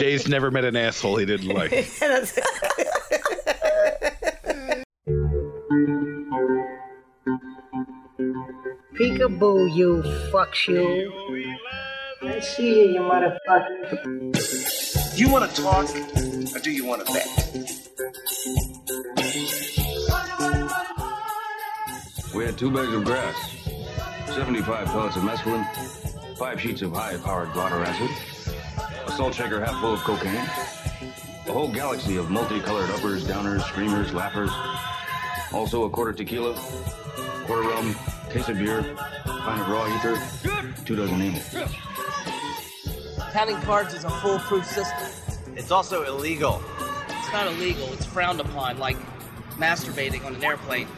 Jay's never met an asshole he didn't like. Peekaboo, you fucks you. I see you, you motherfucker. Do you want to talk or do you want to bet? We had two bags of grass, 75 pellets of mescaline, five sheets of high-powered blotter acid, a salt shaker half full of cocaine, a whole galaxy of multicolored uppers, downers, screamers, laughers, also a quarter tequila, quarter rum, case of beer, pint of raw ether, two dozen amyls. Counting cards is a foolproof system. It's also illegal. It's not illegal, it's frowned upon, like masturbating on an airplane.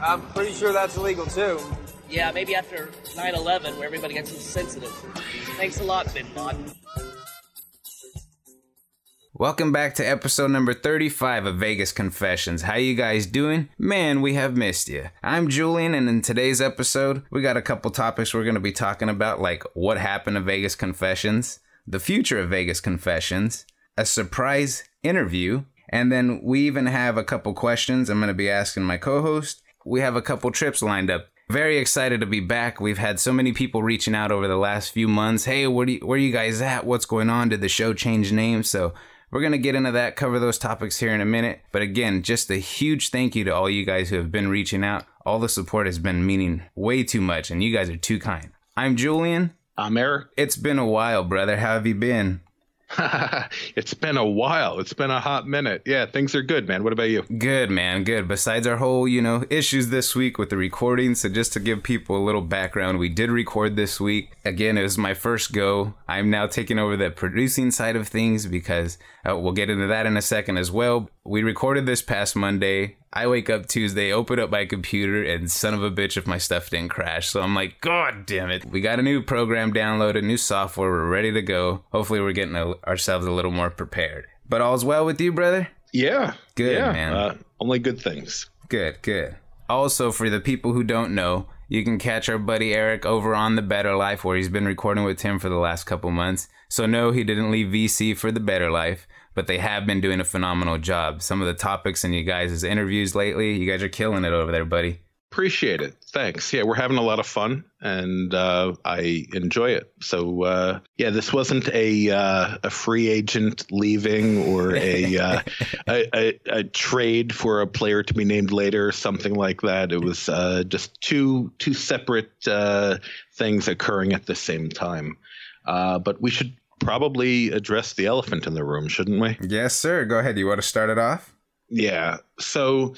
I'm pretty sure that's illegal too. Yeah, maybe after 9 11, where everybody gets so sensitive. Thanks a lot, Bin Laden. Welcome back to episode number 35 of Vegas Confessions. How you guys doing? Man, we have missed you. I'm Julian and in today's episode, we got a couple topics we're going to be talking about like what happened to Vegas Confessions, the future of Vegas Confessions, a surprise interview, and then we even have a couple questions I'm going to be asking my co-host. We have a couple trips lined up. Very excited to be back. We've had so many people reaching out over the last few months. Hey, where, you, where are you guys at? What's going on? Did the show change names? So we're going to get into that, cover those topics here in a minute. But again, just a huge thank you to all you guys who have been reaching out. All the support has been meaning way too much, and you guys are too kind. I'm Julian. I'm Eric. It's been a while, brother. How have you been? it's been a while. It's been a hot minute. Yeah, things are good, man. What about you? Good, man. Good. Besides our whole, you know, issues this week with the recording, so just to give people a little background, we did record this week. Again, it was my first go. I'm now taking over the producing side of things because uh, we'll get into that in a second as well. We recorded this past Monday. I wake up Tuesday, open up my computer, and son of a bitch if my stuff didn't crash. So I'm like, God damn it. We got a new program downloaded, a new software. We're ready to go. Hopefully, we're getting a, ourselves a little more prepared. But all's well with you, brother? Yeah. Good, yeah. man. Uh, only good things. Good, good. Also, for the people who don't know, you can catch our buddy Eric over on The Better Life, where he's been recording with Tim for the last couple months. So, no, he didn't leave VC for The Better Life, but they have been doing a phenomenal job. Some of the topics in you guys' interviews lately, you guys are killing it over there, buddy. Appreciate it. Thanks. Yeah, we're having a lot of fun and uh, I enjoy it. So uh, yeah, this wasn't a uh, a free agent leaving or a, uh, a, a, a trade for a player to be named later, or something like that. It was uh, just two two separate uh, things occurring at the same time. but we should probably address the elephant in the room, shouldn't we? Yes, sir. Go ahead. You want to start it off? Yeah. So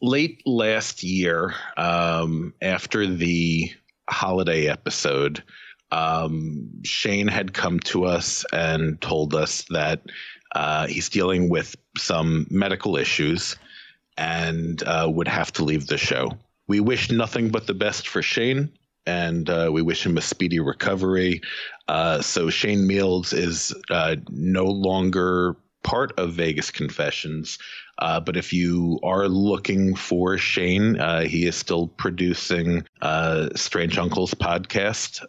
late last year, um, after the holiday episode, um, Shane had come to us and told us that uh, he's dealing with some medical issues and uh, would have to leave the show. We wish nothing but the best for Shane. And uh, we wish him a speedy recovery. Uh, so Shane Meals is uh, no longer part of Vegas Confessions. Uh, but if you are looking for Shane, uh, he is still producing uh, Strange Uncles podcast.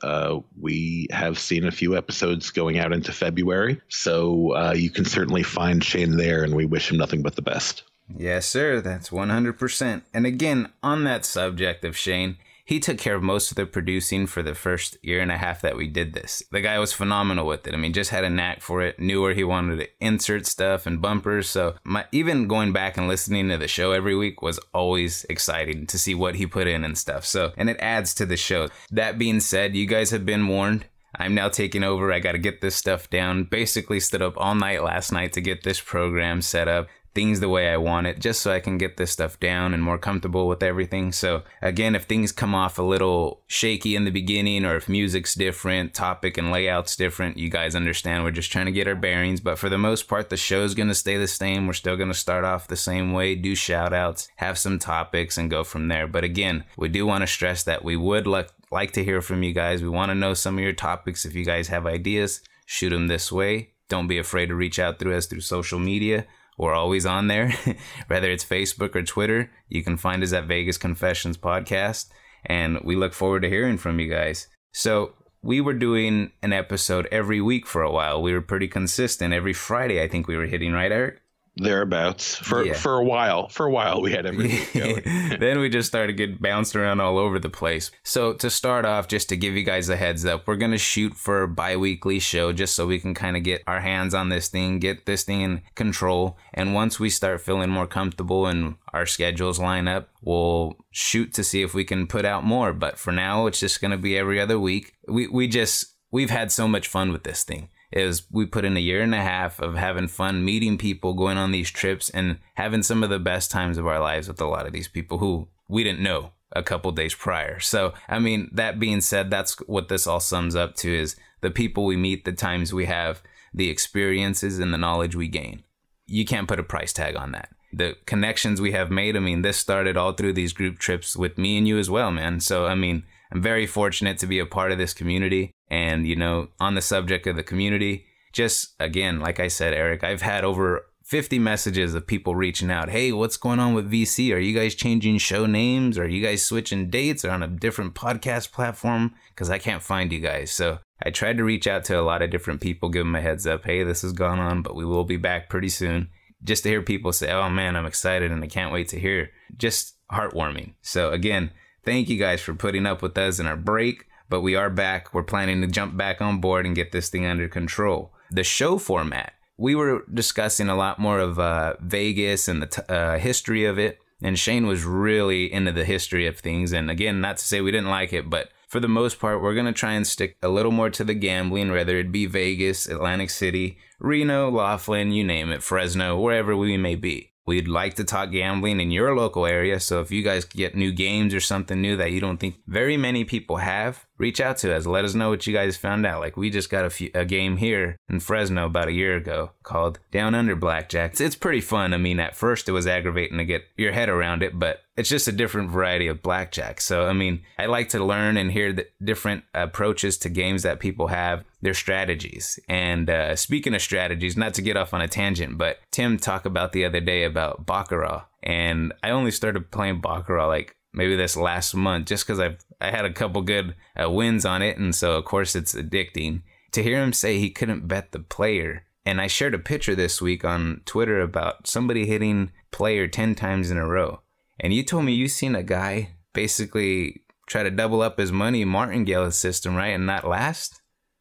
We have seen a few episodes going out into February. So you can certainly find Shane there, and we wish him nothing but the best. Yes, sir. That's 100%. And again, on that subject of Shane, he took care of most of the producing for the first year and a half that we did this. The guy was phenomenal with it. I mean, just had a knack for it, knew where he wanted to insert stuff and bumpers. So my even going back and listening to the show every week was always exciting to see what he put in and stuff. So and it adds to the show. That being said, you guys have been warned. I'm now taking over. I got to get this stuff down. Basically, stood up all night last night to get this program set up things the way I want it, just so I can get this stuff down and more comfortable with everything. So, again, if things come off a little shaky in the beginning, or if music's different, topic and layout's different, you guys understand we're just trying to get our bearings. But for the most part, the show's going to stay the same. We're still going to start off the same way, do shout outs, have some topics, and go from there. But again, we do want to stress that we would like, like to hear from you guys. We want to know some of your topics. If you guys have ideas, shoot them this way. Don't be afraid to reach out through us through social media. We're always on there, whether it's Facebook or Twitter. You can find us at Vegas Confessions Podcast, and we look forward to hearing from you guys. So, we were doing an episode every week for a while. We were pretty consistent. Every Friday, I think we were hitting, right, Eric? Thereabouts for Yeah. for a while. For a while, we had going. then we just started getting bounced around all over the place. So to start off, just to give you guys a heads up, we're gonna shoot for a bi-weekly show just so we can kind of get our hands on this thing, get this thing in control. And once we start feeling more comfortable and our schedules line up, we'll shoot to see if we can put out more. But for now, it's just gonna be every other week. We we just we've had so much fun with this thing is we put in a year and a half of having fun meeting people going on these trips and having some of the best times of our lives with a lot of these people who we didn't know a couple days prior. So i mean that being said that's what this all sums up to is the people we meet the times we have the experiences and the knowledge we gain. You can't put a price tag on that. The connections we have made i mean this started all through these group trips with me and you as well man. So i mean i'm very fortunate to be a part of this community and you know on the subject of the community just again like i said eric i've had over 50 messages of people reaching out hey what's going on with vc are you guys changing show names? Are you guys switching dates? Or on a different podcast platform? Because i can't find you guys. So i tried to reach out to a lot of different people give them a heads up hey this has gone on but we will be back pretty soon. Just to hear people say, "Oh man, I'm excited and I can't wait to hear," just heartwarming. So again, thank you guys for putting up with us in our break, but we are back. We're planning to jump back on board and get this thing under control. The show format, we were discussing a lot more of uh, Vegas and the t- uh, history of it, and Shane was really into the history of things. And again, not to say we didn't like it, but for the most part, we're going to try and stick a little more to the gambling, whether it be Vegas, Atlantic City, Reno, Laughlin, you name it, Fresno, wherever we may be. We'd like to talk gambling in your local area, so if you guys get new games or something new that you don't think very many people have, reach out to us. Let us know what you guys found out. Like we just got a, few, a game here in Fresno about a year ago called Down Under Blackjack. It's, it's pretty fun. I mean, at first it was aggravating to get your head around it, but it's just a different variety of blackjack. So, I mean, I like to learn and hear the different approaches to games that people have, their strategies. And uh, speaking of strategies, not to get off on a tangent, but Tim talked about the other day about Baccarat. And I only started playing Baccarat like maybe this last month just because I've I had a couple good uh, wins on it, and so of course it's addicting. To hear him say he couldn't bet the player, and I shared a picture this week on Twitter about somebody hitting player ten times in a row, and you told me you seen a guy basically try to double up his money martingale system, right, and not last.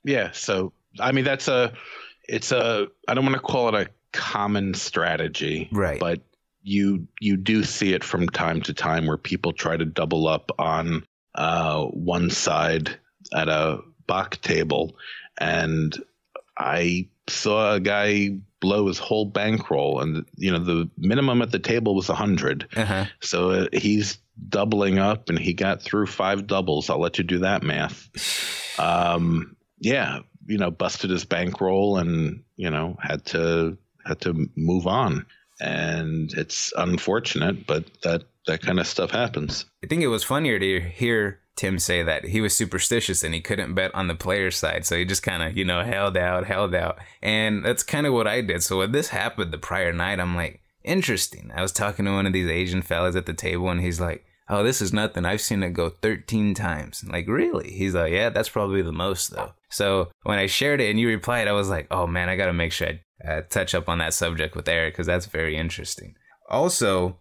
Yeah. So I mean, that's a it's a I don't want to call it a common strategy, Right. But you you do see it from time to time where people try to double up on uh, one side at a Bach table, and I saw a guy blow his whole bankroll, and you know the minimum at the table was a hundred. Uh huh. So uh, he's doubling up, and he got through five doubles. I'll let you do that math. Um, yeah, you know, busted his bankroll, and you know had to had to move on. And it's unfortunate, but that that kind of stuff happens. I think it was funnier to hear Tim say that he was superstitious and he couldn't bet on the player side. So he just kind of, you know, held out, held out. And that's kind of what I did. So when this happened the prior night, I'm like, interesting. I was talking to one of these Asian fellas at the table and he's like, oh, this is nothing. I've seen it go 13 times. I'm like, really? He's like, yeah, that's probably the most though. So when I shared it and you replied, I was like, oh man, I got to make sure I uh, touch up on that subject with Eric because that's very interesting. Also,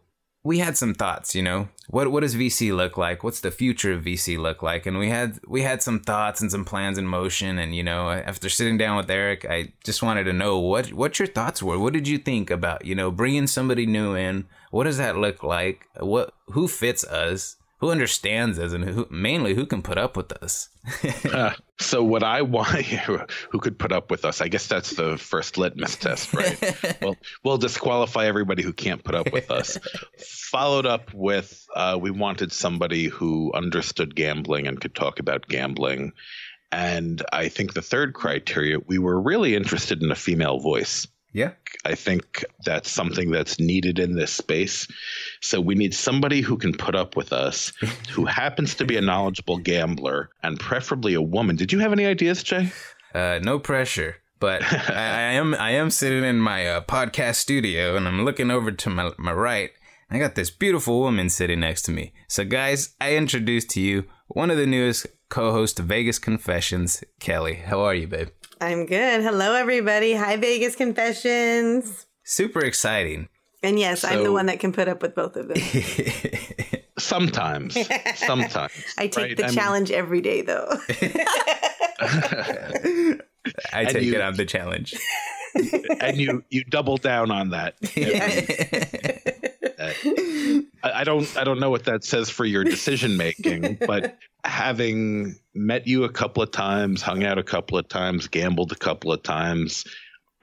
we had some thoughts, you know. What what does VC look like? What's the future of VC look like? And we had we had some thoughts and some plans in motion and you know, after sitting down with Eric, I just wanted to know what what your thoughts were. What did you think about, you know, bringing somebody new in? What does that look like? What who fits us? Who understands us and who mainly who can put up with us? Uh, so what I want, who could put up with us? I guess that's the first litmus test, right? well, we'll disqualify everybody who can't put up with us. Followed up with, uh, we wanted somebody who understood gambling and could talk about gambling. And I think the third criteria, we were really interested in a female voice. Yeah. I think that's something that's needed in this space. So we need somebody who can put up with us, who happens to be a knowledgeable gambler, and preferably a woman. Did you have any ideas, Jay? Uh, no pressure. But I, I am I am sitting in my uh, podcast studio and I'm looking over to my, my right. I got this beautiful woman sitting next to me. So guys, I introduce to you one of the newest co-hosts of Vegas Confessions, Kelly. How are you, babe? I'm good. Hello, everybody. Hi, Vegas Confessions. Super exciting. And yes, I'm the one that can put up with both of them. Sometimes, sometimes. I take right? the mean, challenge every day, though. I take you- it on the challenge. and you you double down on that. I, I don't I don't know what that says for your decision making, but having met you a couple of times, hung out a couple of times, gambled a couple of times,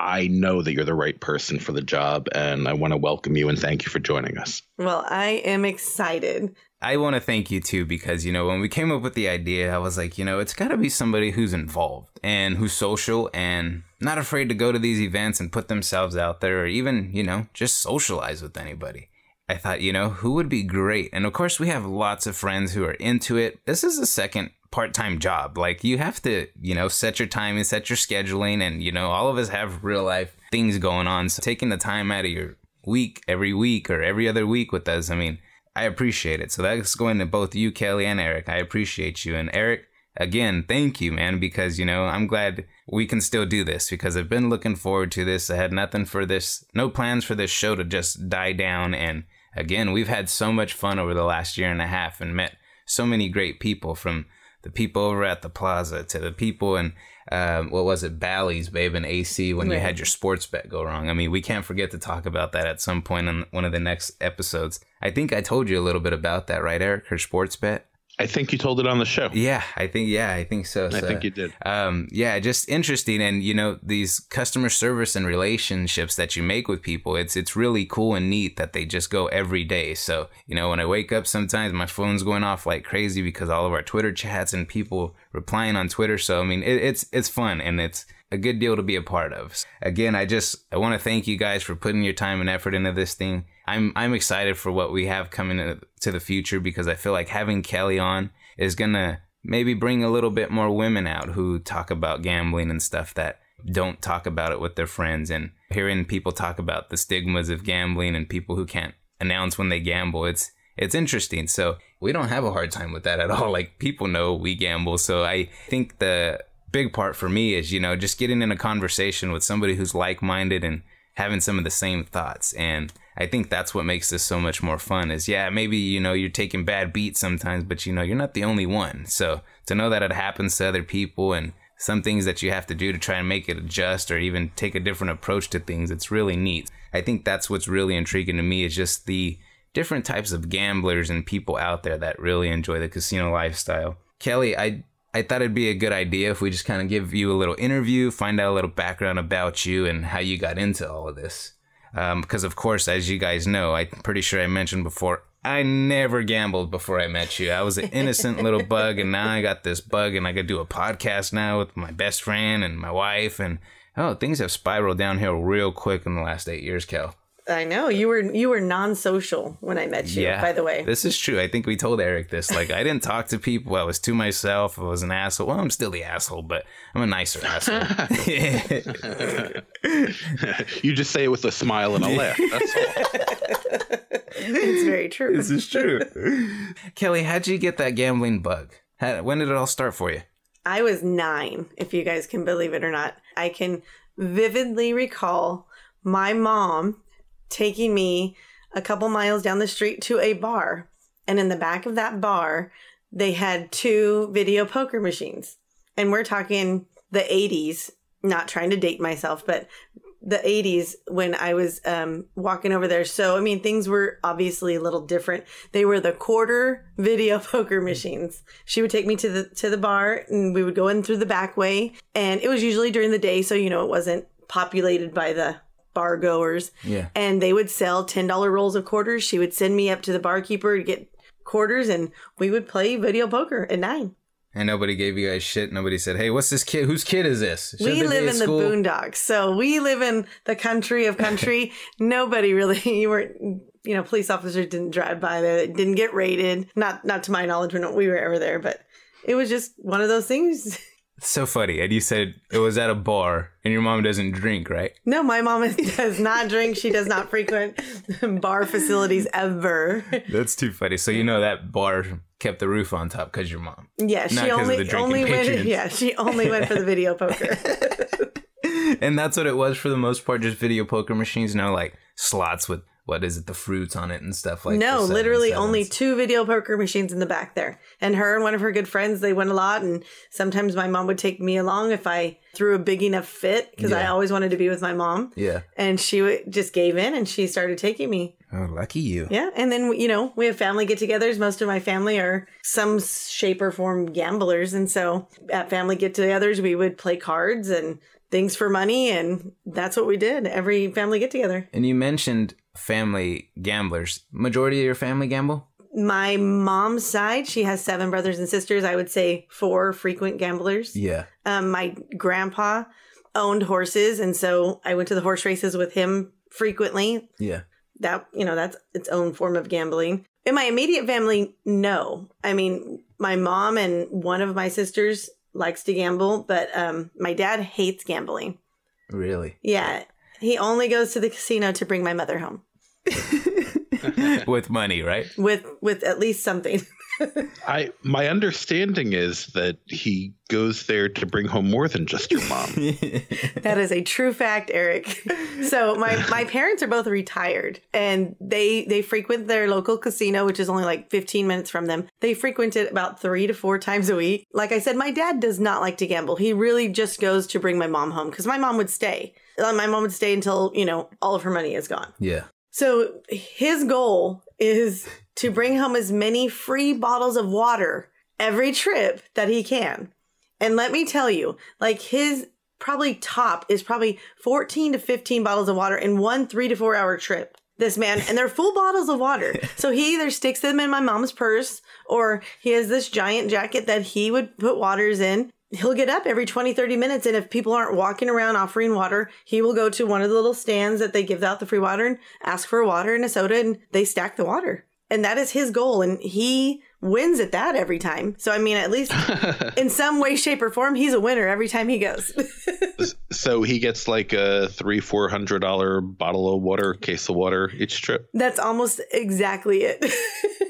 I know that you're the right person for the job, and I want to welcome you and thank you for joining us. well, I am excited. I want to thank you too because you know when we came up with the idea, I was like, you know, it's got to be somebody who's involved and who's social and not afraid to go to these events and put themselves out there or even, you know, just socialize with anybody. I thought, you know, who would be great? And of course, we have lots of friends who are into it. This is a second part-time job. Like you have to, you know, set your time and set your scheduling and, you know, all of us have real life things going on. So taking the time out of your week every week or every other week with us, I mean, I appreciate it. So that's going to both you, Kelly, and Eric. I appreciate you. And Eric, again, thank you, man, because, you know, I'm glad we can still do this because I've been looking forward to this. I had nothing for this, no plans for this show to just die down. And again, we've had so much fun over the last year and a half and met so many great people from the people over at the plaza to the people in um, what was it, Bally's, babe, and AC when you had your sports bet go wrong. I mean, we can't forget to talk about that at some point in one of the next episodes. I think I told you a little bit about that, right, Eric? Her sports bet. I think you told it on the show. Yeah, I think yeah, I think so. I think you did. um, yeah, just interesting, and you know these customer service and relationships that you make with people. It's it's really cool and neat that they just go every day. So you know when I wake up, sometimes my phone's going off like crazy because all of our Twitter chats and people replying on Twitter. So I mean it, it's it's fun and it's a good deal to be a part of. Again, I just I want to thank you guys for putting your time and effort into this thing. I'm I'm excited for what we have coming to the future because I feel like having Kelly on is gonna maybe bring a little bit more women out who talk about gambling and stuff that don't talk about it with their friends. And hearing people talk about the stigmas of gambling and people who can't announce when they gamble it's it's interesting. So we don't have a hard time with that at all. Like people know we gamble. So i think the big part for me is you know just getting in a conversation with somebody who's like-minded and having some of the same thoughts. And i think that's what makes this so much more fun is yeah maybe you know you're taking bad beats sometimes but you know you're not the only one. So to know that it happens to other people and some things that you have to do to try and make it adjust or even take a different approach to things it's really neat. I think that's what's really intriguing to me is just the different types of gamblers and people out there that really enjoy the casino lifestyle. Kelly i I thought it'd be a good idea if we just kind of give you a little interview, find out a little background about you and how you got into all of this. Um, because, of course, as you guys know, I'm pretty sure I mentioned before, I never gambled before I met you. I was an innocent little bug, and now I got this bug, and I could do a podcast now with my best friend and my wife. And oh, things have spiraled downhill real quick in the last eight years, Kel. I know you were you were non-social when I met you. Yeah, by the way, This is true. I think we told Eric this. Like, I didn't talk to people. I was to myself. I was an asshole. Well, I'm still the asshole, but I'm a nicer asshole. you just say it with a smile and a laugh. That's all. it's very true. this is true. Kelly, how'd you get that gambling bug? How, when did it all start for you? I was nine, if you guys can believe it or not. I can vividly recall my mom taking me a couple miles down the street to a bar. And in the back of that bar, they had two video poker machines. And we're talking the 80s, not trying to date myself, but the 80s when I was um, walking over there. So, I mean, things were obviously a little different. They were the quarter video poker machines. She would take me to the to the bar and we would go in through the back way. And it was usually during the day, so you know it wasn't populated by the bar goers. Yeah. And they would sell $10 rolls of quarters. She would send me up to the barkeeper to get quarters and we would play video poker at nine. And nobody gave you guys shit. Nobody said, "Hey, what's this kid? Whose kid is this?" Shouldn't we live in the boondocks so we live in the country of country nobody really you weren't you know police officers didn't drive by there it didn't get raided not not to my knowledge when we were ever there but it was just one of those things So funny. And you said it was at a bar and your mom doesn't drink, right? No, my mom does not drink. She does not frequent bar facilities ever. That's too funny. So you know that bar kept the roof on top because your mom. Yeah, she 'cause of the only only went. Yeah, she only went for the video poker. And that's what it was for the most part, just video poker machines. No, like slots with what is it, the fruits on it and stuff like. no, literally sevens. only two video poker machines in the back there. And her and one of her good friends, they went a lot. And sometimes my mom would take me along if I threw a big enough fit because I always wanted to be with my mom. Yeah. And she w- just gave in and she started taking me. Oh, lucky you. Yeah. And then, you know, we have family get togethers. Most of my family are some shape or form gamblers. And so at family get togethers, we would play cards and things for money. And that's what we did every family get together. And you mentioned family gamblers. Majority of your family gamble? My mom's side, she has seven brothers and sisters. I would say four frequent gamblers. Yeah. Um, my grandpa owned horses. And so I went to the horse races with him frequently. Yeah. that you know that's its own form of gambling in my immediate family no i mean my mom and one of my sisters likes to gamble but um my dad hates gambling Really? yeah he only goes to the casino to bring my mother home With money, right? with with at least something I my understanding is that he goes there to bring home more than just your mom. that is a true fact eric. So my my parents are both retired and they they frequent their local casino which is only like 15 minutes from them. They frequent it about three to four times a week. Like i said my dad does not like to gamble. He really just goes to bring my mom home because my mom would stay. Uh, my mom would stay until you know all of her money is gone. Yeah. so his goal is to bring home as many free bottles of water every trip that he can. And let me tell you, like his probably top is probably 14 to 15 bottles of water in one 3 to 4 hour trip. This man and they're full bottles of water. So he either sticks them in my mom's purse or he has this giant jacket that he would put waters in. He'll get up every 20, 30 minutes. And if people aren't walking around offering water, he will go to one of the little stands that they give out the free water and ask for water and a soda and they stack the water. And that is his goal. And he wins at that every time. So, I mean, at least in some way, shape, or form, he's a winner every time he goes. so he gets like a three, four hundred dollar bottle of water, case of water each trip. That's almost exactly it.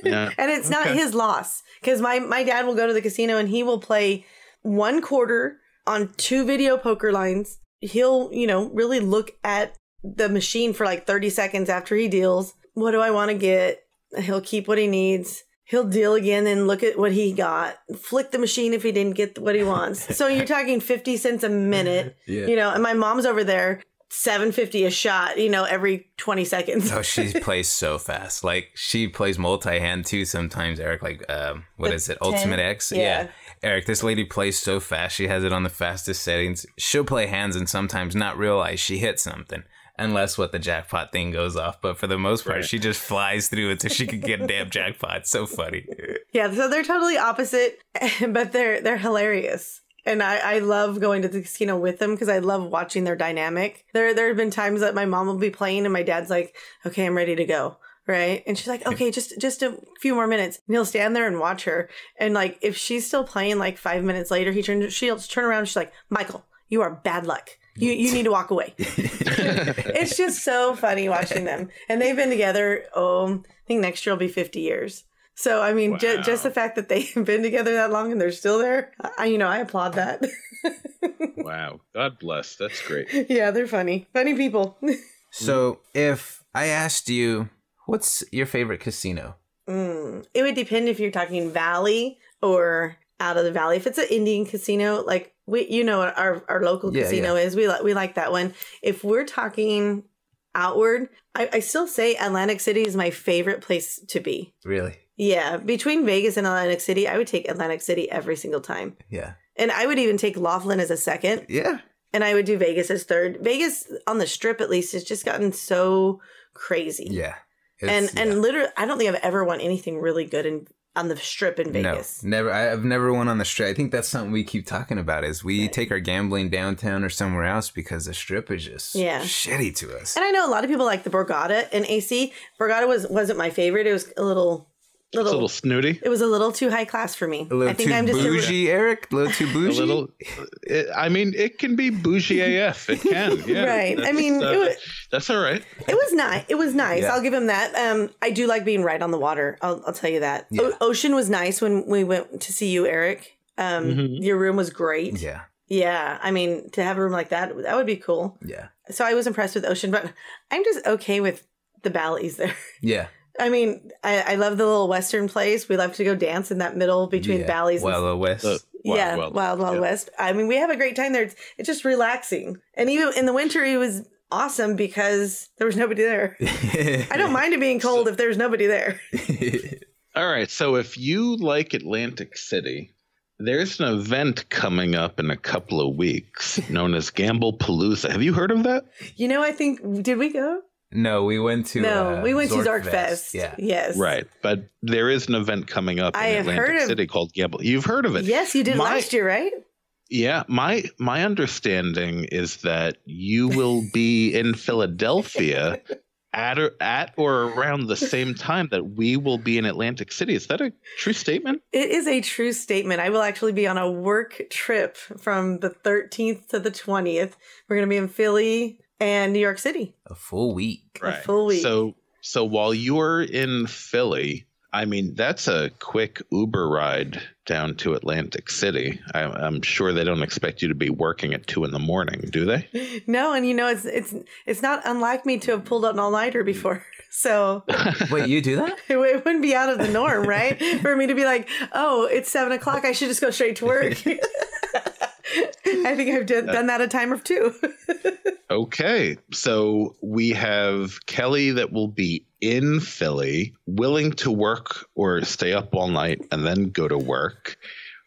Yeah. and it's not Okay. his loss because my, my dad will go to the casino and he will play one quarter on two video poker lines. He'll, you know, really look at the machine for like 30 seconds after he deals. What do I want to get? He'll keep what he needs. He'll deal again and look at what he got. Flick the machine if he didn't get what he wants. so you're talking 50 cents a minute, Yeah. you know, and my mom's over there 750 a shot, you know, every 20 seconds. Oh, she plays so fast. Like she plays multi-hand too sometimes, Eric. Like um what The is it? 10? Ultimate X? Yeah. Eric, this lady plays so fast. She has it on the fastest settings. She'll play hands and sometimes not realize she hit something. Unless what the jackpot thing goes off. But for the most part, she just flies through it so she can get a damn jackpot. It's so funny. Yeah, so they're totally opposite, but they're they're hilarious. And I, I love going to the casino with them because I love watching their dynamic. There there have been times that my mom will be playing and my dad's like, "Okay, I'm ready to go." Right? And she's like, "Okay, just just a few more minutes." And he'll stand there and watch her. And like if she's still playing like 5 minutes later, he turns she'll turn around and she's like, "Michael, you are bad luck. You you need to walk away." it's just so funny watching them. And they've been together, oh, I think next year will be 50 years. So, I mean, ju- just the fact that they've been together that long and they're still there, I, you know, I applaud that. Wow. God bless. That's great. yeah, they're funny. Funny people. So if I asked you, what's your favorite casino? Mm, it would depend if you're talking valley or out of the valley. If it's an Indian casino, like we, you know, what our our local Yeah, casino is, we like we like that one. If we're talking outward, I, I still say Atlantic City is my favorite place to be. Really? Yeah, between Vegas and Atlantic City, I would take Atlantic City every single time. Yeah. And I would even take Laughlin as a second. Yeah. And I would do Vegas as third. Vegas on the strip at least has just gotten so crazy. Yeah. and It's- and literally I don't think I've ever won anything really good in on the strip in Vegas. No, never. I've never won on the strip. I think that's something we keep talking about. Is we take our gambling downtown or somewhere else because the strip is just Yeah. shitty to us. And I know a lot of people like the Borgata in AC. Borgata was wasn't my favorite. It was a little It's a little snooty. It was a little too high class for me. A little I think too I'm just a- bougie, Eric. A little too A bougie. little. It, I mean, it can be bougie AF. It can. Yeah. Right. I That's, mean, it uh, was- that's all right. It was nice. It was nice. Yeah. I'll give him that. Um, I do like being right on the water. I'll, I'll tell you that. Yeah. O- Ocean was nice when we went to see you, Eric. Um, Mhm. your room was great. Yeah, Yeah, I mean, to have a room like that, that would be cool. yeah, So I was impressed with Ocean, but I'm just okay with the Bally's there. yeah. I mean, I, I love the little Western place. We love to go dance in that middle between yeah. Bally's. and Wild Wild West. Uh, Wild yeah, Wild Wild Wild yeah. West. I mean, we have a great time there. It's, it's just relaxing, and even in the winter, it was awesome because there was nobody there. I don't mind it being cold if there's nobody there. All right. So if you like Atlantic City, there's an event coming up in a couple of weeks known as Gamble Palooza. Have you heard of that? You know, I think did we go? No, we went to. no, uh, we went to Zork Zork Fest. Yeah. Yes. Right. But there is an event coming up in I have Atlantic heard of- City called Gamble. You've heard of it? Yes, you did My- last year, right? Yeah, my my understanding is that you will be in Philadelphia at or, at or around the same time that we will be in Atlantic City. Is that a true statement? It is a true statement. I will actually be on a work trip from the 13th to the 20th. We're going to be in Philly and New York City. A full week. A full week. So so while you're in Philly, I mean that's a quick Uber ride down to Atlantic City. I, I'm sure they don't expect you to be working at two in the morning, do they? No, and you know it's it's it's not unlike me to have pulled an all nighter before. So Wait, you do that? it, it wouldn't be out of the norm, right? For me to be like, oh, it's seven o'clock. I should just go straight to work. I think I've done, done that a time or two. Okay, so we have Kelly that will be in Philly, willing to work or stay up all night and then go to work.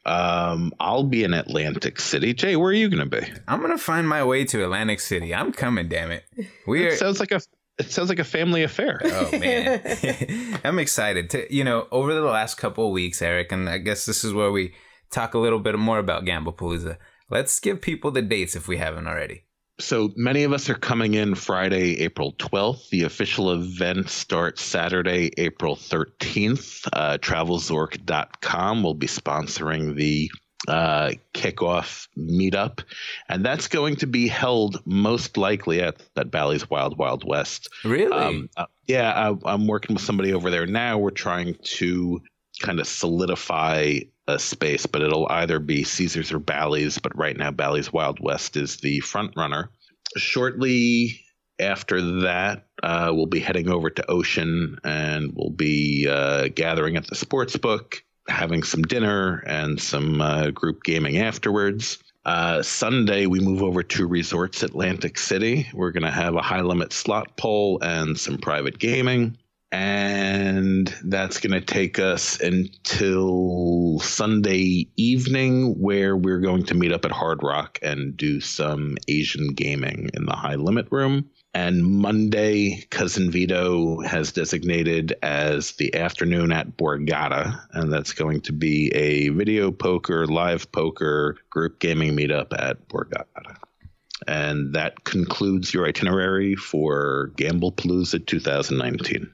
Um, I'll be in Atlantic City. Jay, where are you going to be? I'm gonna find my way to Atlantic City. I'm coming, damn it. We are. It sounds like a it sounds like a family affair. Oh man, I'm excited to you know over the last couple of weeks, Eric, and I guess this is where we talk a little bit more about Gamblepalooza. Let's give people the dates if we haven't already. So many of us are coming in Friday, April 12th. The official event starts Saturday, April 13th. Uh, TravelZork.com will be sponsoring the uh, kickoff meetup, and that's going to be held most likely at that Bally's Wild Wild West. Really? Um, uh, yeah, I, I'm working with somebody over there now. We're trying to kind of solidify a space, but it'll either be Caesars or Bally's. But right now, Bally's Wild West is the front runner. Shortly after that, uh, we'll be heading over to Ocean and we'll be uh, gathering at the sports book, having some dinner and some uh, group gaming afterwards. Uh, Sunday, we move over to Resorts Atlantic City. We're going to have a high limit slot pull and some private gaming. And that's going to take us until Sunday evening, where we're going to meet up at Hard Rock and do some Asian gaming in the high limit room. And Monday, Cousin Vito has designated as the afternoon at Borgata, and that's going to be a video poker, live poker, group gaming meetup at Borgata. And that concludes your itinerary for Gamble Palooza 2019.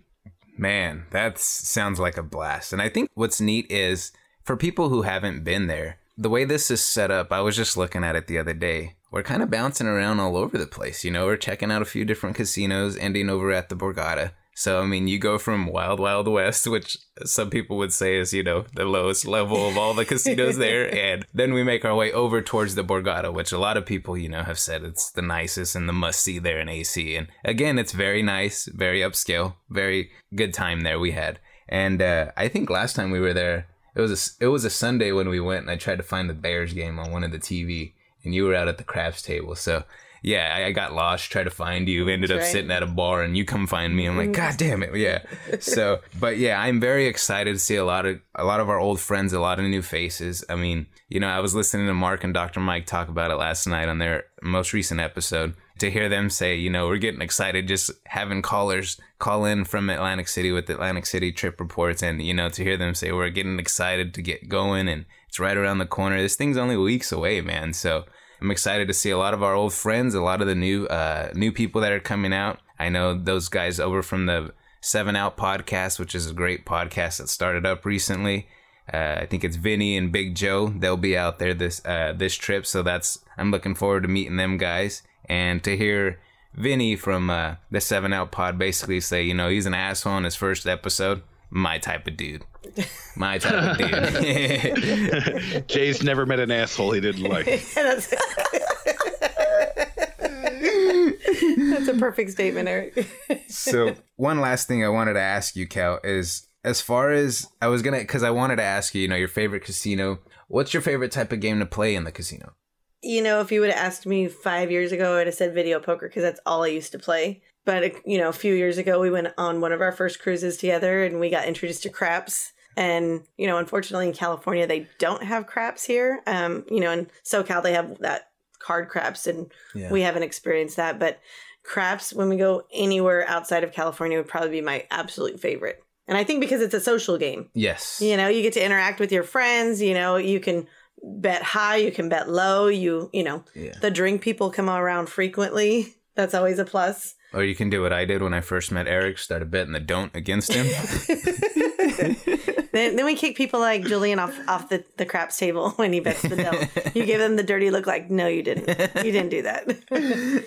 Man, that sounds like a blast. And I think what's neat is for people who haven't been there, the way this is set up, I was just looking at it the other day. We're kind of bouncing around all over the place. You know, we're checking out a few different casinos, ending over at the Borgata. So, I mean, you go from Wild Wild West, which some people would say is, you know, the lowest level of all the casinos there. And then we make our way over towards the Borgata, which a lot of people, you know, have said it's the nicest and the must see there in AC. And again, it's very nice, very upscale, very good time there we had. And uh, I think last time we were there, it was a, it was a Sunday when we went and I tried to find the Bears game on one of the TV and you were out at the craps table. So yeah, I, I got lost, tried to find you, ended That's up right. sitting at a bar and you come find me. I'm like, mm-hmm. God damn it. Yeah. So, but yeah, I'm very excited to see a lot of, a lot of our old friends, a lot of new faces. I mean, you know, I was listening to Mark and Dr. Mike talk about it last night on their most recent episode to hear them say, you know, we're getting excited just having callers call in from Atlantic City with Atlantic City trip reports and, you know, to hear them say we're getting excited to get going and it's right around the corner. This thing's only weeks away, man. So I'm excited to see a lot of our old friends, a lot of the new uh, new people that are coming out. I know those guys over from the Seven Out Podcast, which is a great podcast that started up recently. Uh, I think it's Vinny and Big Joe. They'll be out there this uh, this trip, so that's I'm looking forward to meeting them guys and to hear Vinny from uh, the Seven Out Pod basically say, you know, he's an asshole in his first episode. My type of dude. My type of dude. Jay's never met an asshole he didn't like. that's, that's a perfect statement, Eric. so one last thing I wanted to ask you, Cal, is as far as I was gonna, because I wanted to ask you, you know, your favorite casino. What's your favorite type of game to play in the casino? you know, if you would have asked me five years ago, I'd have said video poker because that's all I used to play. But, you know, a few years ago, we went on one of our first cruises together and we got introduced to craps. And, you know, unfortunately in California, they don't have craps here. Um, you know, in SoCal, they have that card craps and Yeah. we haven't experienced that. But craps, when we go anywhere outside of California, would probably be my absolute favorite. And I think because it's a social game. Yes. You know, you get to interact with your friends. You know, you can bet high, you can bet low. You, you know, Yeah. the drink people come around frequently. That's always a plus. Or you can do what I did when I first met Eric, started betting the don't against him. Then, then we kick people like Julian off off the, the craps table when he bets the don't. You give them the dirty look like, no, you didn't. You didn't do that.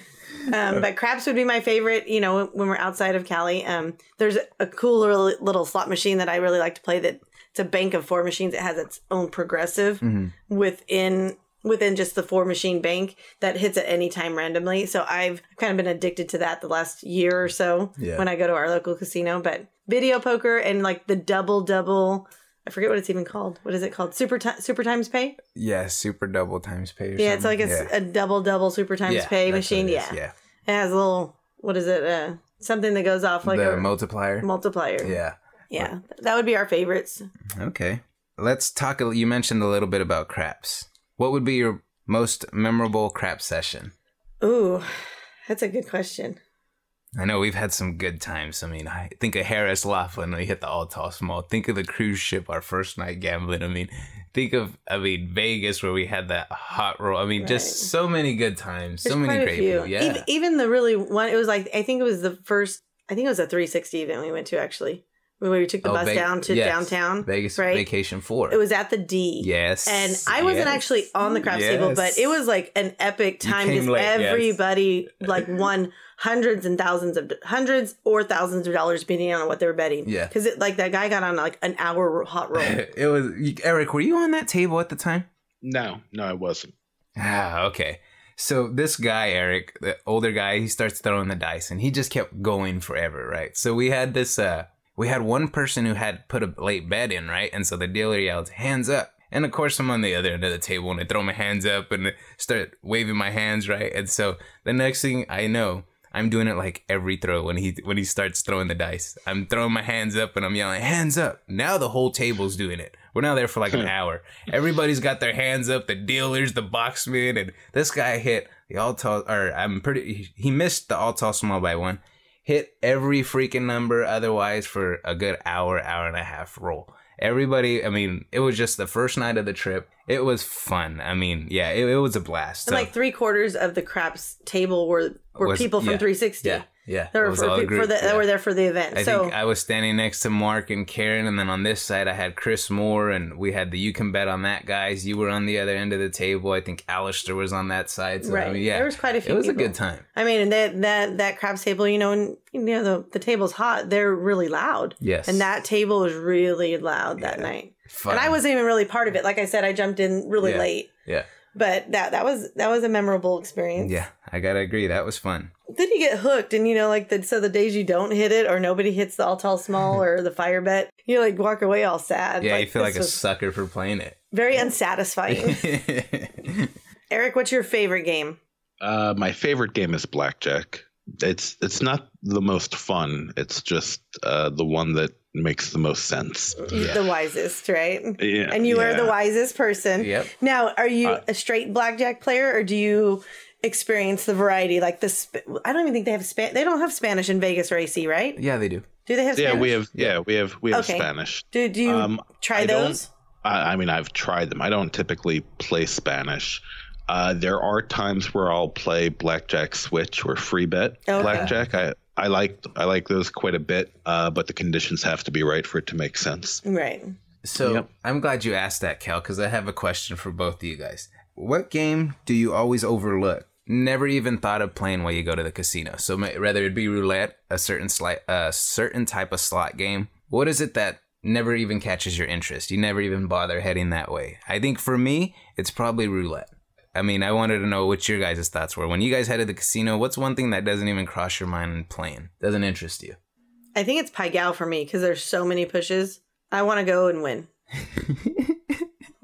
um, but craps would be my favorite. You know, when we're outside of Cali, um, there's a cool little, little slot machine that I really like to play. That it's a bank of four machines. It has its own progressive within within just the four machine bank that hits at any time randomly. So I've kind of been addicted to that the last year or so Yeah. when I go to our local casino. But video poker and like the double double. I forget what it's even called. What is it called? Super ti- super times pay. yeah, super double times pay. Yeah, it's like something. a, s- a double double super times Yeah, pay machine. Yeah. yeah. it has a little what is it? Uh, something that goes off like the a multiplier. multiplier. yeah. yeah, that would be our favorites. Okay. Let's talk. a- You mentioned a little bit about craps. What would be your most memorable crap session? Ooh, that's a good question. I know we've had some good times. I mean, I think of Harrah's Laughlin when we hit the all tall small. Think of the cruise ship, our first night gambling. I mean, think of I mean Vegas where we had that hot roll. I mean, Right. just so many good times, so many great people. Yeah, Even, even the really one. It was like I think it was the first. I think it was a 360 event we went to actually. When we took the Oh, bus Ve- down to yes. downtown. Vegas right? Vacation Four. It was at the D. yes, And I wasn't yes. actually on the craps table, but it was like an epic time because late, yes. everybody like won hundreds and thousands of hundreds or thousands of dollars depending on what they were betting. Yeah. Because like that guy got on like an hour hot roll. it was Eric. Were you on that table at the time? No, no, I wasn't. Ah, okay. So this guy, Eric, the older guy, he starts throwing the dice and he just kept going forever, right? So we had this uh we had one person who had put a late bet in, right? And so the dealer yelled, hands up. And of course I'm on the other end of the table and I throw my hands up and start waving my hands, right? And so the next thing I know, I'm doing it like every throw when he when he starts throwing the dice. I'm throwing my hands up and I'm yelling, hands up. Now the whole table's doing it. We're now there for like an hour. Everybody's got their hands up, the dealers, the boxmen, and this guy hit the all tall or I'm pretty he- he missed the all tall small by one. Hit every freaking number otherwise for a good hour, hour and a half roll. Everybody, I mean, it was just the first night of the trip. It was fun. I mean, yeah, it, it was a blast. And So- like three quarters of the craps table were were Was- people from yeah, 360. yeah, yeah. They It were was for, all the for the, yeah. that were there for the event. I so think I was standing next to Mark and Karen, and then on this side I had Chris Moore, and we had the you can bet on that guys. You were on the other end of the table. I think Alistair was on that side. So, I Right. mean, yeah, There was quite a few It was a good time. I mean, and that that that craps table, you know, and you know the the table's hot. They're really loud. Yes. And that table was really loud that Yeah. night. Fun. And I wasn't even really part of it. Like I said, I jumped in really Yeah. late. Yeah, But that that was that was a memorable experience. yeah. I gotta agree. That was fun. Then you get hooked, and you know, like the so the days you don't hit it, or nobody hits the all tall small or the fire bet, you like walk away all sad. Yeah, you feel like a sucker for playing it. very unsatisfying. Eric, what's your favorite game? Uh, my favorite game is blackjack. It's it's not the most fun. It's just uh, the one that makes the most sense. The wisest, right? Yeah, And you are the wisest person. Yep. Now, are you Uh, a straight blackjack player, or do you experience the variety? Like this I don't even think they have Span. They don't have Spanish in Vegas or AC, right? yeah, they do. Do they have? Yeah, Spanish? we have. Yeah, we have. We have Okay. Spanish. Do, do you Um, try I those? I, I mean, I've tried them. I don't typically play Spanish. Uh, there are times where I'll play blackjack switch or free bet Okay. blackjack. I I like I like those quite a bit, uh, but the conditions have to be right for it to make sense. Right. So Yep. I'm glad you asked that, Cal, because I have a question for both of you guys. What game do you always overlook? Never even thought of playing while you go to the casino. So whether it be roulette, a certain slight, a certain type of slot game, what is it that never even catches your interest? You never even bother heading that way. I think for me, it's probably roulette. I mean, I wanted to know what your guys' thoughts were. When you guys head to the casino, what's one thing that doesn't even cross your mind playing? Doesn't interest you? I think it's Pai Gow for me because there's so many pushes. I want to go and win.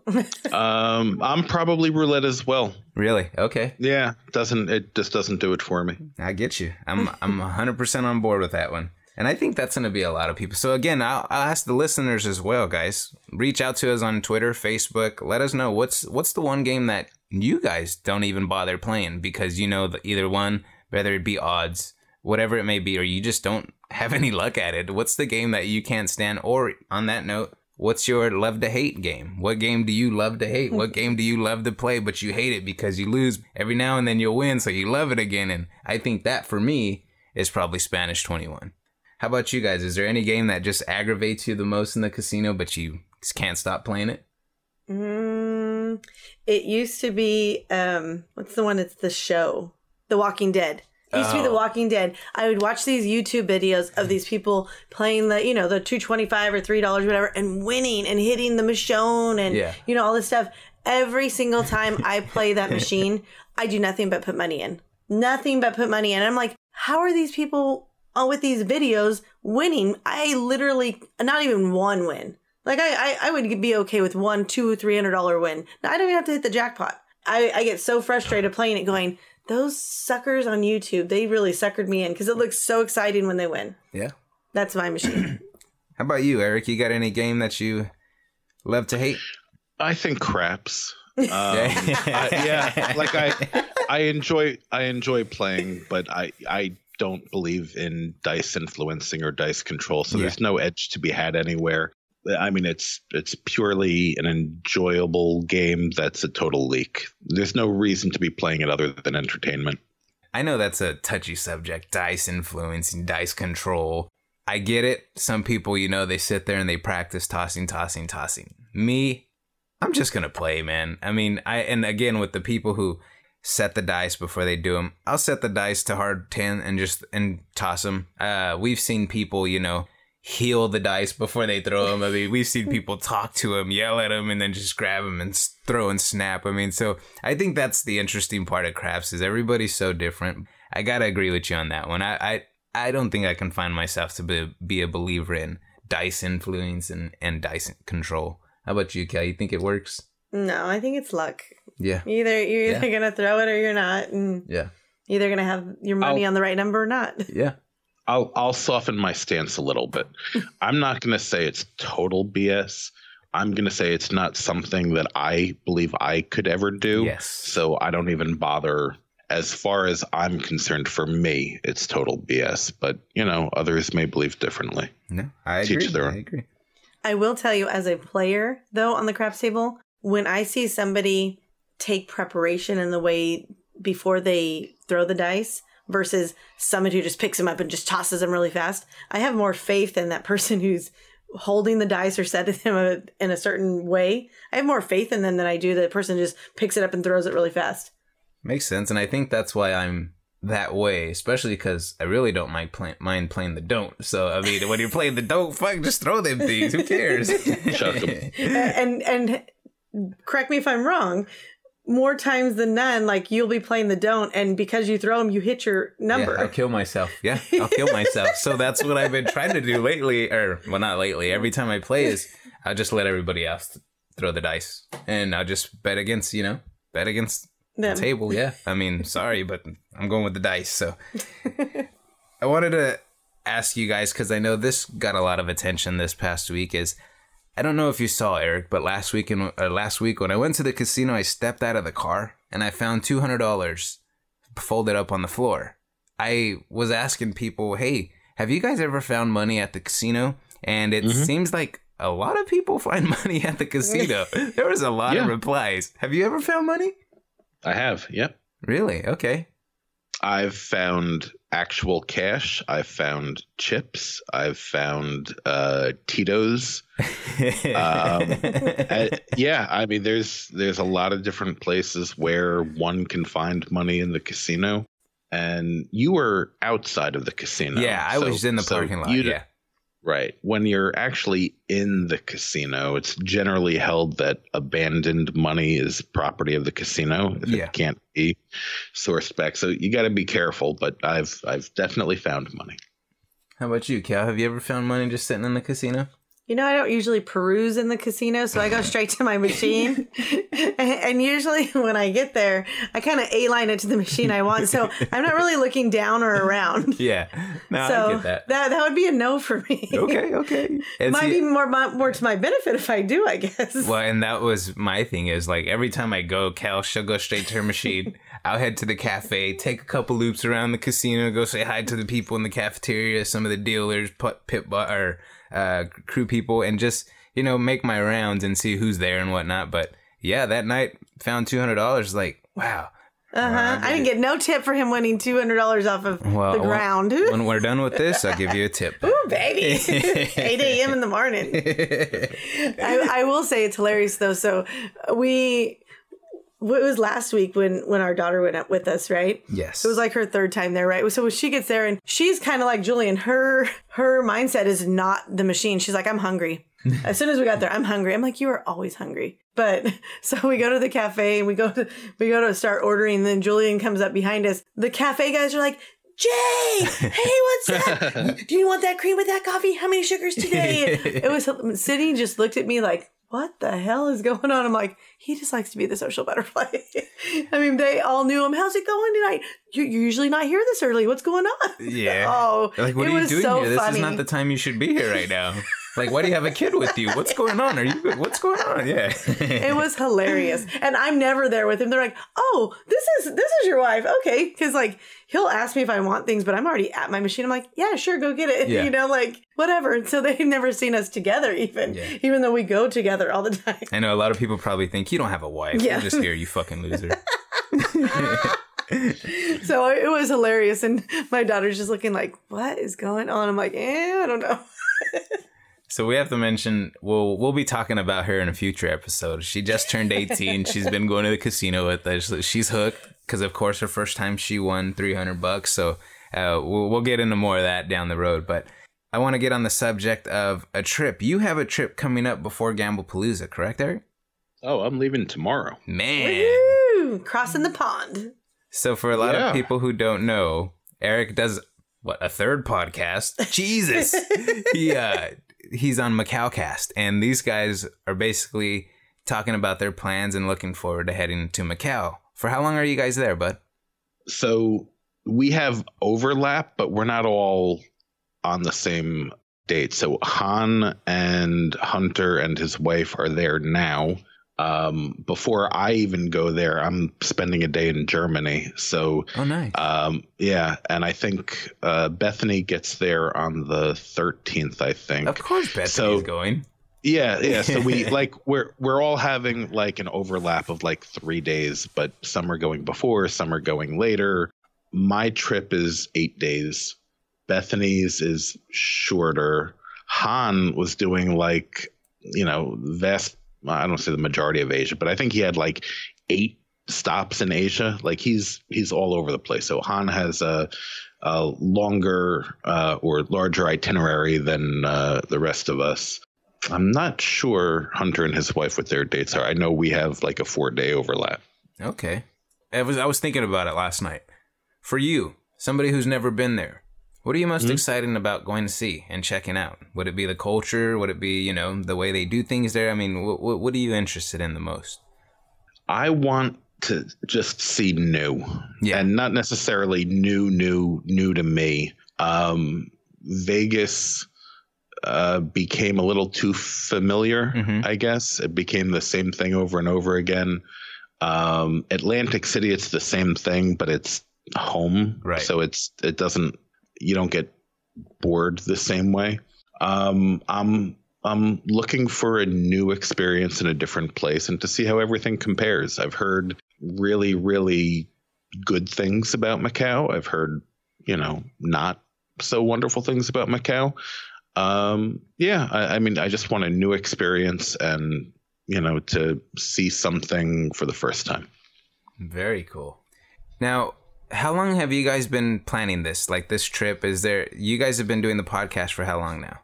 Um, I'm probably roulette as well. Really? Okay. Yeah, doesn't it just doesn't do it for me. I get you. I'm I'm 100% on board with that one. And I think that's going to be a lot of people. So again, I'll, I'll ask the listeners as well, guys. Reach out to us on Twitter, Facebook. Let us know what's what's the one game that you guys don't even bother playing because you know that either one, whether it be odds, whatever it may be, or you just don't have any luck at it. What's the game that you can't stand? Or on that note, what's your love to hate game? What game do you love to hate? What game do you love to play but you hate it because you lose every now and then you'll win so you love it again? And I think that for me is probably Spanish 21. How about you guys? Is there any game that just aggravates you the most in the casino but you just can't stop playing it? Mm, it used to be um what's the one it's the show the walking dead used to be the Oh. walking dead i would watch these youtube videos of these people playing the you know the 225 or $3 whatever and winning and hitting the michonne and Yeah. you know all this stuff every single time i play that machine i do nothing but put money in nothing but put money in i'm like how are these people uh, with these videos winning i literally not even one win like I, I, I would be okay with one, two, three hundred dollar win. Now I don't even have to hit the jackpot. I, I get so frustrated playing it, going, those suckers on YouTube, they really suckered me in because it looks so exciting when they win. Yeah. That's my machine. How about you, Eric? You got any game that you love to hate? I think craps. Um, I- yeah, like I, I enjoy I enjoy playing, but I I don't believe in dice influencing or dice control. So Yeah. there's no edge to be had anywhere. I mean, it's it's purely an enjoyable game that's a total leak. There's no reason to be playing it other than entertainment. I know that's a touchy subject, dice influencing, dice control. I get it. Some people, you know, they sit there and they practice tossing, tossing, tossing. Me, I'm just to play, man. I mean, I and again with the people who set the dice before they do them, I'll set the dice to hard 10 and just and toss them. Uh we've seen people, you know, heal the dice before they throw them. I mean, we've seen people talk to them, yell at them, and then just grab them and throw and snap. I mean, so I think that's the interesting part of craps is everybody's so different. I gotta agree with you on that one. I I, I don't think I can find myself to be, be a believer in dice influence and, and dice control. How about you, Kel? You think it works? no, I think it's luck. Yeah. Either you're either gonna throw it or you're not, and Yeah. either gonna have your money I'll- on the right number or not. Yeah. I'll I'll soften my stance a little bit. I'm not going to say it's total BS. I'm going to say it's not something that I believe I could ever do. Yes. So I don't even bother. As far as I'm concerned, for me, it's total BS. But you know, others may believe differently. No, I Teach agree. their I own. agree. I will tell you, as a player, though, on the craps table, when I see somebody take preparation in the way before they throw the dice versus someone who just picks them up and just tosses them really fast, I have more faith in that person who's holding the dice or setting them in a certain way. I have more faith in them than I do the person who just picks it up and throws it really fast. Makes sense, and I think that's why I'm that way, especially because I really don't mind, play- mind playing the don't. So I mean, when you're playing the don't, fuck, just throw them things. Who cares? Chuck 'em. and and correct me if I'm wrong. More times than none, like you'll be playing the don't, and because you throw them, you hit your number. Yeah, I'll kill myself. Yeah, I'll kill myself. so that's what I've been trying to do lately, or well, not lately. Every time I play, is I just let everybody else throw the dice, and I'll just bet against, you know, bet against Them. the table. Yeah, I mean, sorry, but I'm going with the dice. So I wanted to ask you guys because I know this got a lot of attention this past week. Is I don't know if you saw Eric, but last week in, uh, last week when I went to the casino, I stepped out of the car and I found two hundred dollars folded up on the floor. I was asking people, "Hey, have you guys ever found money at the casino?" And it seems like a lot of people find money at the casino. there was a lot of replies. Have you ever found money? I have. Yep. Really? Okay. I've found actual cash. I've found chips. I've found uh, TITOs. Um, Uh, yeah, I mean, there's there's a lot of different places where one can find money in the casino, and you were outside of the casino. yeah, I so- was in the so parking lot. you Yeah. Right. When you're actually in the casino, it's generally held that abandoned money is property of the casino. If Yeah. it can't be sourced back. So you got to be careful, but I've I've definitely found money. How about you, Cal? Have you ever found money just sitting in the casino? You know, I don't usually peruse in the casino, so I go straight to my machine. and, and usually when I get there, I kind of A line it to the machine I want. So I'm not really looking down or around. Yeah. No, so I get that. that that would be a no for me. Okay, okay. And Might see- be more more to my benefit if I do, I guess. Well, and that was my thing is like every time I go, Cal, she'll go straight to her machine. I'll head to the cafe, take a couple loops around the casino, go say hi to the people in the cafeteria, some of the dealers, put pit bar, or uh, crew people, and just you know make my rounds and see who's there and whatnot. But yeah, that night found two hundred dollars. Like wow. Uh huh. I didn't get no tip for him winning two hundred dollars off of Well, the ground. When, when we're done with this, I'll give you a tip. Ooh, baby. 8 a.m. in the morning. I, I will say it's hilarious though. So we, it was last week when when our daughter went up with us, right? yes. It was like her third time there, right? So when she gets there and she's kind of like Julian, her her mindset is not the machine. She's like, I'm hungry. As soon as we got there, I'm hungry. I'm like, you are always hungry. But so we go to the cafe and we go to we go to start ordering. And then Julian comes up behind us. The cafe guys are like, Jay, hey, what's up? Do you want that cream with that coffee? How many sugars today? it was Sydney just looked at me like, what the hell is going on? I'm like, he just likes to be the social butterfly. I mean, they all knew him. How's it going tonight? You- You're usually not here this early. What's going on? Yeah. Oh, Like, what it are you was doing so here? This funny. is not the time you should be here right now. Like, why do you have a kid with you? What's going on? Are you? What's going on? Yeah. it was hilarious, and I'm never there with him. They're like, "Oh, this is this is your wife, okay?" Because like he'll ask me if I want things, but I'm already at my machine. I'm like, "Yeah, sure, go get it." Yeah. You know, like whatever. So they've never seen us together, even Yeah. even though we go together all the time. I know a lot of people probably think you don't have a wife. Yeah. You're just here, you fucking loser. So it was hilarious, and my daughter's just looking like, "What is going on?" I'm like, "Eh, I don't know." So we have to mention we'll we'll be talking about her in a future episode. She just turned 18. She's been going to the casino with us. She's hooked because of course her first time she won 300 bucks. So uh, we'll we'll get into more of that down the road. But I want to get on the subject of a trip. You have a trip coming up before Gamblepalooza, correct, Eric? Oh, I'm leaving tomorrow. Man. Woo! Crossing the pond. So for a lot Yeah. of people who don't know, Eric does what a third podcast. Jesus, he uh, he's on MacauCast, and these guys are basically talking about their plans and looking forward to heading to Macau. For how long are you guys there, bud? So we have overlap, but we're not all on the same date. So Han and Hunter and his wife are there now. Um, before I even go there, I'm spending a day in Germany. So Oh, nice. um, yeah, and I think uh, Bethany gets there on the 13th. I think. of course, Bethany's so- going. Yeah, yeah. So we like we're we're all having like an overlap of like three days, but some are going before, some are going later. My trip is eight days. Bethany's is shorter. Han was doing like you know vast. I don't say the majority of Asia, but I think he had like eight stops in Asia. Like he's he's all over the place. So Han has a, a longer uh, or larger itinerary than uh, the rest of us. I'm not sure Hunter and his wife what their dates are. I know we have like a four day overlap. Okay. I was I was thinking about it last night. For you, somebody who's never been there, what are you most excited about going to see and checking out? Would it be the culture? Would it be you know the way they do things there? I mean, what what, what are you interested in the most? I want to just see new. Yeah. And not necessarily new, new, new to me. Um, Vegas uh, became a little too familiar, Mhm. I guess. It became the same thing over and over again. Um, Atlantic City, it's the same thing, but it's home. Right. So it's it doesn't you don't get bored the same way. Um, I'm I'm looking for a new experience in a different place and to see how everything compares. I've heard really, really good things about Macau. I've heard, you know, not so wonderful things about Macau. Um, yeah, I, I mean, I just want a new experience and, you know, to see something for the first time. Very cool. Now, how long have you guys been planning this? Like this trip? Is there? You guys have been doing the podcast for how long now?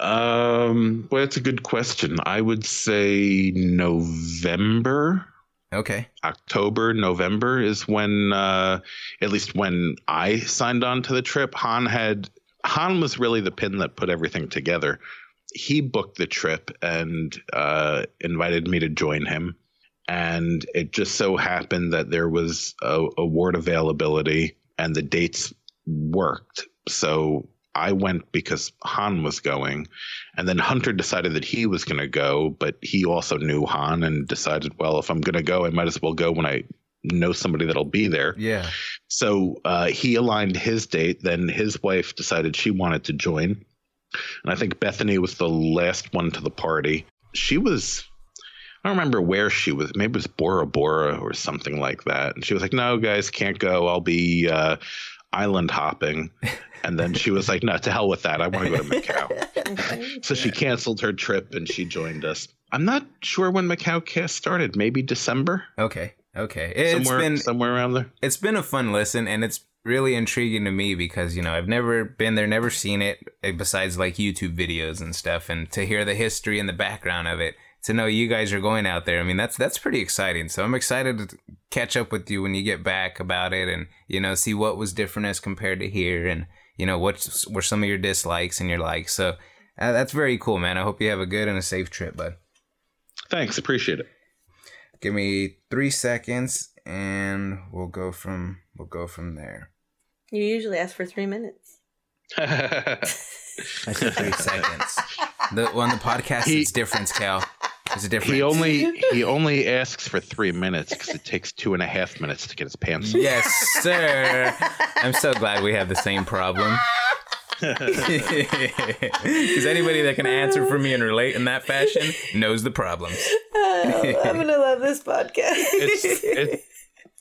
Um, well, that's a good question. I would say November. Okay. October, November is when, uh, at least when I signed on to the trip. Han had Han was really the pin that put everything together. He booked the trip and uh, invited me to join him, and it just so happened that there was a award availability and the dates worked. So I went because Han was going, and then Hunter decided that he was going to go, but he also knew Han and decided, well, if I'm going to go, I might as well go when I know somebody that'll be there. Yeah. So uh, he aligned his date. Then his wife decided she wanted to join, and I think Bethany was the last one to the party. She was. I don't remember where she was. Maybe it was Bora Bora or something like that. And she was like, "No, guys, can't go. I'll be uh, island hopping." And then she was like, "No, to hell with that. I want to go to Macau." so she canceled her trip and she joined us. I'm not sure when Macau cast started. Maybe December. Okay. Okay. It's somewhere, been somewhere around there. it's been a fun listen and it's really intriguing to me because you know I've never been there, never seen it eh, besides like YouTube videos and stuff, and to hear the history and the background of it, to know you guys are going out there. I mean, that's that's pretty exciting. So I'm excited to catch up with you when you get back about it, and you know see what was different as compared to here, and you know what were some of your dislikes and your likes. So uh, that's very cool, man. I hope you have a good and a safe trip, bud. Thanks, appreciate it. Give me three seconds, and we'll go from we'll go from there. You usually ask for three minutes. I said three seconds. The on the podcast, He- it's different, Cal. There's a difference. He only he only asks for three minutes because it takes two and a half minutes to get his pants. on. Yes, sir. I'm so glad we have the same problem. Because anybody that can answer for me and relate in that fashion knows the problems. Oh, I'm gonna love this podcast. It's, it,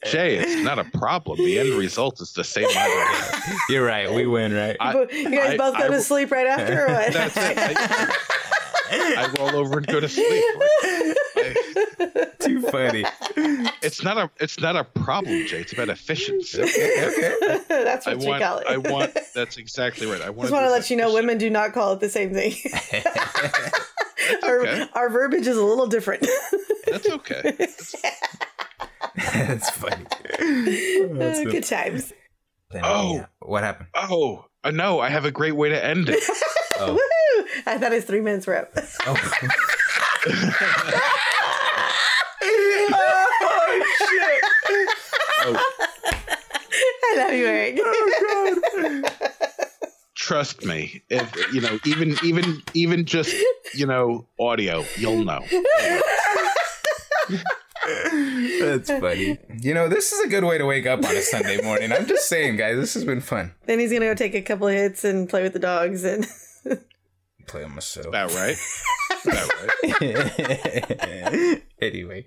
Jay, it's not a problem. The end result is the same either way. You're right. We win, right? I- you guys I- both go I- to sleep right after, or what? That's it. I, I roll over and go to sleep. I- Too funny. it's not a it's not a problem, Jay. It's about efficiency. That's I what you want call it. I want that's exactly right. I want Just want to let you know, women do not call it the same thing. our, okay. our verbiage is a little different. That's okay. That's funny. Uh, Good times. Oh. what happened? Oh, uh, no, I have a great way to end it. Oh. Woo! I thought his three minutes were up. I love you, Eric. Oh god. Trust me. If you know, even even even just you know, audio, you'll know. That's funny. You know, this is a good way to wake up on a Sunday morning. I'm just saying, guys, this has been fun. then he's gonna go take a couple of hits and play with the dogs and Play on myself. About right. About right. anyway,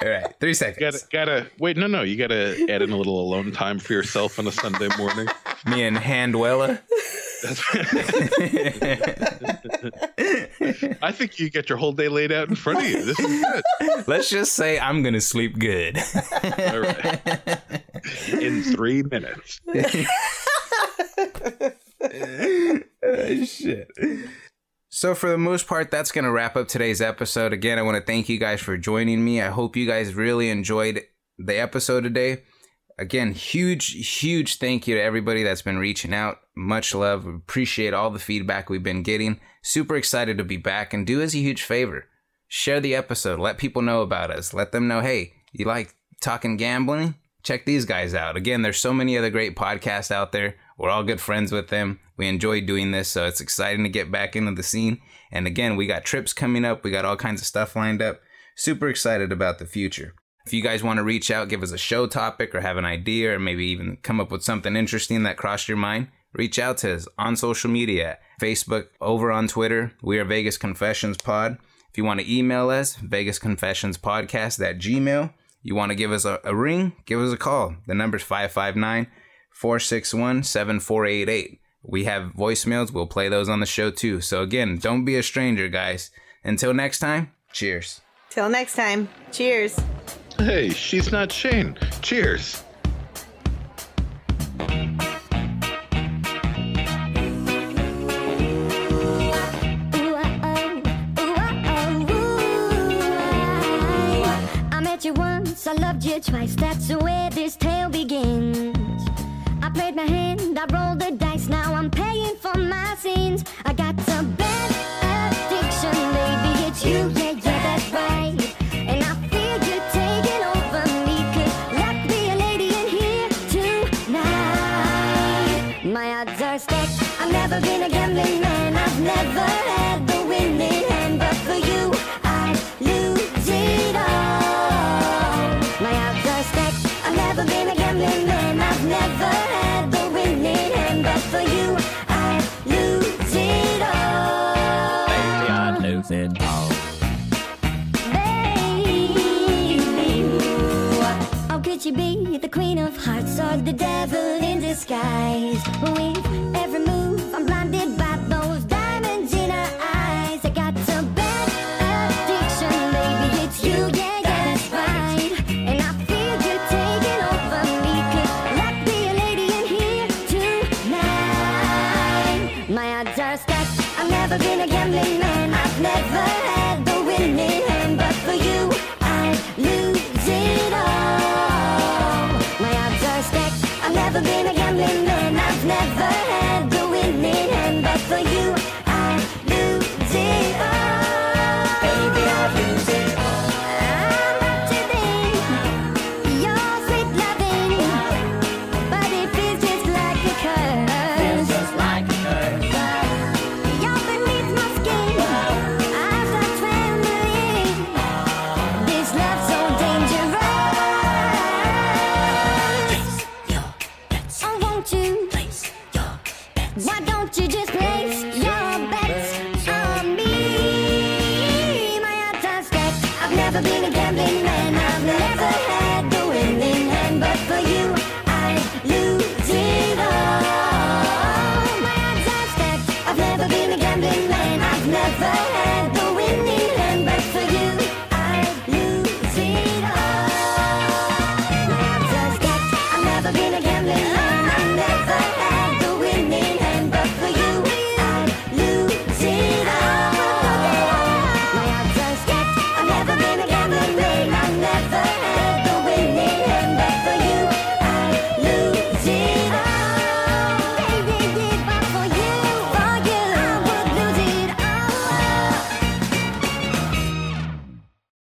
all right, three seconds. Gotta gotta wait. No, no, you gotta add in a little alone time for yourself on a Sunday morning. Me and Handwella. I think you get your whole day laid out in front of you. This is good. Let's just say I'm gonna sleep good. All right. In three minutes. Oh, shit. So, for the most part, that's going to wrap up today's episode. Again, I want to thank you guys for joining me. I hope you guys really enjoyed the episode today. Again, huge, huge thank you to everybody that's been reaching out. Much love. Appreciate all the feedback we've been getting. Super excited to be back. And do us a huge favor share the episode. Let people know about us. Let them know, hey, you like talking gambling? Check these guys out. Again, there's so many other great podcasts out there. We're all good friends with them. We enjoy doing this, so it's exciting to get back into the scene. And again, we got trips coming up. We got all kinds of stuff lined up. Super excited about the future. If you guys want to reach out, give us a show topic or have an idea or maybe even come up with something interesting that crossed your mind, reach out to us on social media Facebook, over on Twitter. We are Vegas Confessions Pod. If you want to email us, Vegas Confessions Podcast at Gmail. You want to give us a, a ring, give us a call. The number's 559 461 7488. We have voicemails. We'll play those on the show too. So, again, don't be a stranger, guys. Until next time, cheers. Till next time, cheers. Hey, she's not Shane. Cheers. twice, that's the way this takes skies. We